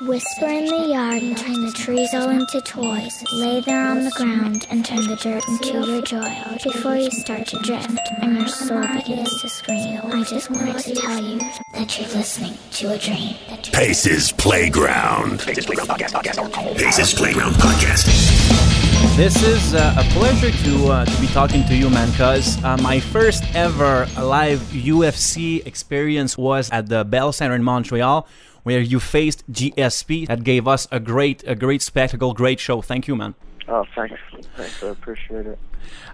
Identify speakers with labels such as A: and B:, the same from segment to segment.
A: Whisper in the yard and turn the trees all into toys. Lay there on the ground and turn the dirt into your joy. Before you start to drift and your soul begins to scream, I just wanted to tell you that you're listening to a dream.
B: Pace's Playground. Pace's Playground Podcast. podcast. Pace's Playground Podcast.
C: This is uh, a pleasure to uh, to be talking to you, man. Cause uh, my first ever live UFC experience was at the Bell Center in Montreal, where you faced GSP. That gave us a great a great spectacle, great show. Thank you, man.
D: Oh, thanks. Thanks. I appreciate it.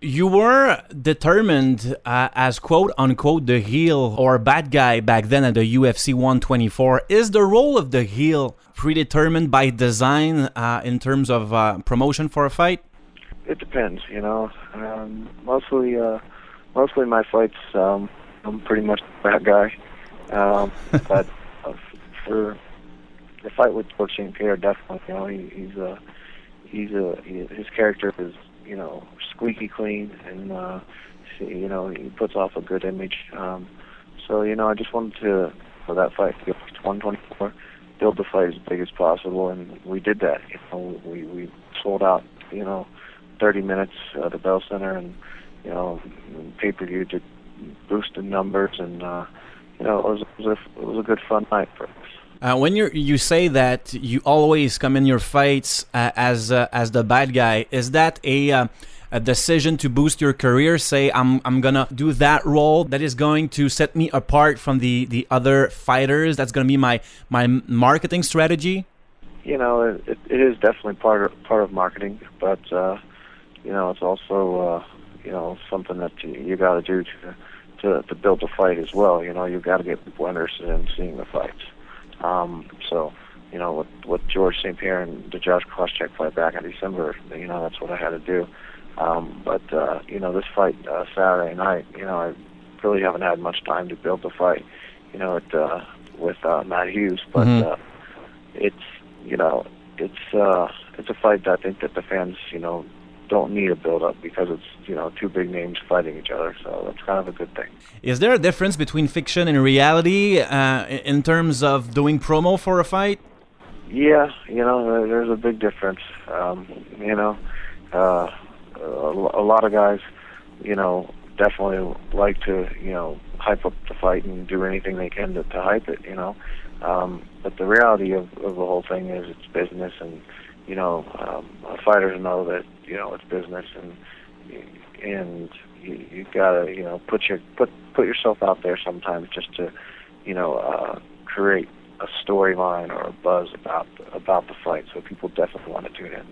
C: You were determined uh, as quote unquote the heel or bad guy back then at the UFC 124. Is the role of the heel predetermined by design uh, in terms of uh, promotion for a fight?
D: It depends, you know. Um, mostly, uh, mostly my fights, um, I'm pretty much the bad guy. Um, but for the fight with George St. Pierre, definitely, you know, he, he's a, he's a, he, his character is, you know, squeaky clean, and uh, you know, he puts off a good image. Um, so, you know, I just wanted to for that fight to to 124, build the fight as big as possible, and we did that. You know, we we sold out, you know 30 minutes at the Bell Center, and you know, pay per view did boosted numbers, and uh, you know, it was, it was a it was a good fun night for us.
C: Uh, when you you say that you always come in your fights uh, as uh, as the bad guy, is that a uh, a decision to boost your career? Say, I'm I'm gonna do that role that is going to set me apart from the the other fighters. That's gonna be my my marketing strategy.
D: You know, it, it is definitely part of part of marketing, but uh, you know, it's also uh, you know something that you, you got to do to to build the fight as well. You know, you got to get people interested in seeing the fights. Um, so, you know, with with George St. Pierre and the Josh Koscheck fight back in December, you know, that's what I had to do. Um, but uh, you know, this fight uh, Saturday night, you know, I really haven't had much time to build the fight. You know, it, uh, with uh, Matt Hughes, but
C: Mhm.
D: uh, it's you know, it's uh, it's a fight that I think that the fans, you know, don't need a build up because it's you know two big names fighting each other, so that's kind of a good thing.
C: Is there a difference between fiction and reality uh, in terms of doing promo for a fight?
D: Yeah, you know, there's a big difference. Um, you know, uh, a, a lot of guys, you know, definitely like to, you know, hype up the fight and do anything they can to, to hype it. You know, um, but the reality of, of the whole thing is it's business, and you know, um, fighters know that you know it's business, and and you, you gotta, you know, put your put put yourself out there sometimes just to, you know, uh, create a storyline or a buzz about about the fight, so people definitely want to tune in.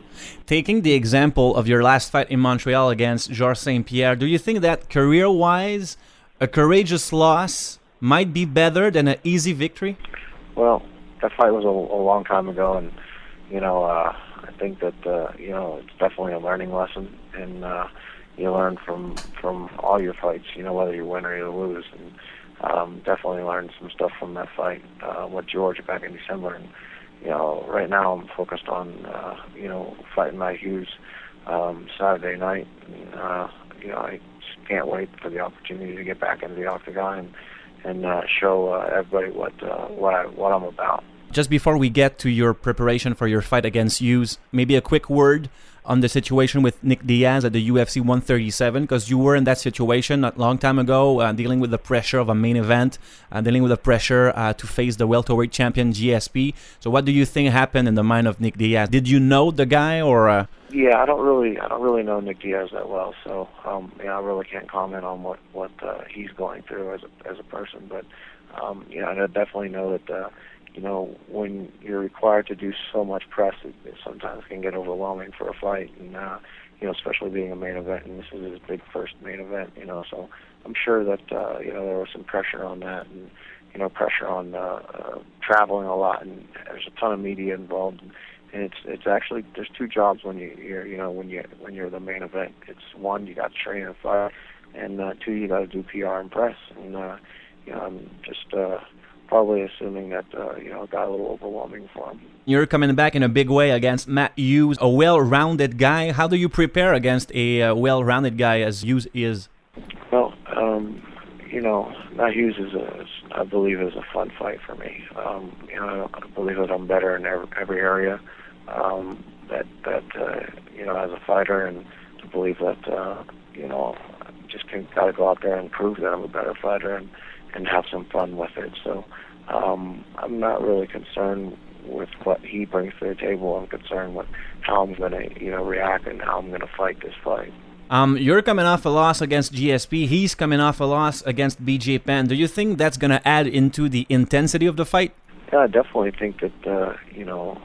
C: Taking the example of your last fight in Montreal against Georges St. Pierre, do you think that career wise, a courageous loss might be better than an easy victory?
D: Well, that fight was a, a long time ago, and you know, uh, I think that uh, you know it's definitely a learning lesson, and uh, you learn from from all your fights. You know, whether you win or you lose, and um, definitely learned some stuff from that fight uh, with George back in December. And you know, right now I'm focused on uh, you know fighting Matt Hughes um, Saturday night. And, uh, you know, I just can't wait for the opportunity to get back into the octagon and and uh, show uh, everybody what uh, what I what I'm about.
C: Just before we get to your preparation for your fight against Hughes, maybe a quick word on the situation with Nick Diaz at the UFC 137, because you were in that situation a long time ago, uh, dealing with the pressure of a main event, uh, dealing with the pressure uh, to face the welterweight champion GSP. So, what do you think happened in the mind of Nick Diaz? Did you know the guy, or uh,
D: Yeah, I don't really I don't really know Nick Diaz that well, so um, yeah, I really can't comment on what what uh, he's going through as a as a person. But um, know, I definitely know that uh, you know when you're required to do so much press, it, it sometimes can get overwhelming for a fight, and uh, you know, especially being a main event, and this is his big first main event, you know. So I'm sure that uh, you know there was some pressure on that, and you know, pressure on uh, uh, traveling a lot, and there's a ton of media involved. And, and it's it's actually there's two jobs when you you're you know when you when you're the main event. It's one you got to train and fight, and uh, two you got to do PR and press. And uh, you know I'm just uh, probably assuming that uh, you know got a little overwhelming for him.
C: you're coming back in a big way against Matt Hughes, a well-rounded guy? How do you prepare against a uh, well-rounded guy as Hughes is?
D: Well, um, you know, Matt Hughes is a, I believe, is a fun fight for me. Um, you know, I believe that I'm better in every, every area. Um, that that uh, you know, as a fighter, and to believe that uh, you know, just can gotta go out there and prove that I'm a better fighter and and have some fun with it. So um, I'm not really concerned with what he brings to the table. I'm concerned with how I'm going to, you know, react and how I'm going to fight this fight.
C: Um, you're coming off a loss against GSP. He's coming off a loss against BJ Penn. Do you think that's going to add into the intensity of the fight?
D: Yeah, I definitely think that uh, you know,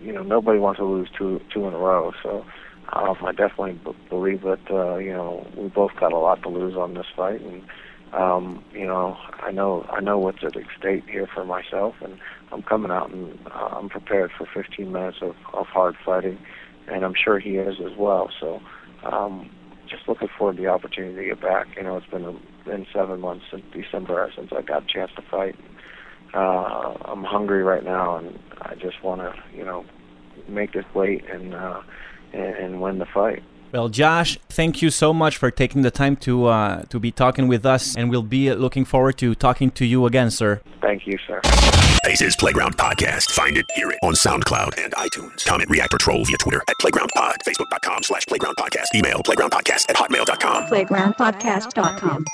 D: you know, nobody wants to lose two two in a row. So um, I definitely b- believe that uh, you know we both got a lot to lose on this fight, and um, you know, I know I know what's at stake here for myself, and I'm coming out and uh, I'm prepared for 15 minutes of, of hard fighting, and I'm sure he is as well. So, um, just looking forward to the opportunity to get back. You know, it's been been seven months since December since I got a chance to fight. Uh, I'm hungry right now, and I just want to, you know, make this weight and uh, and, and win the fight.
C: Well, Josh, thank you so much for taking the time to uh, to be talking with us, and we'll be looking forward to talking to you again, sir.
D: Thank you, sir.
B: Pace's Playground Podcast. Find it, hear it on SoundCloud and iTunes. Comment, react, or troll via Twitter at Playground Pod, Facebook.com slash Playground Podcast, email playgroundpodcast at hotmail.com.
E: playgroundpodcast.com.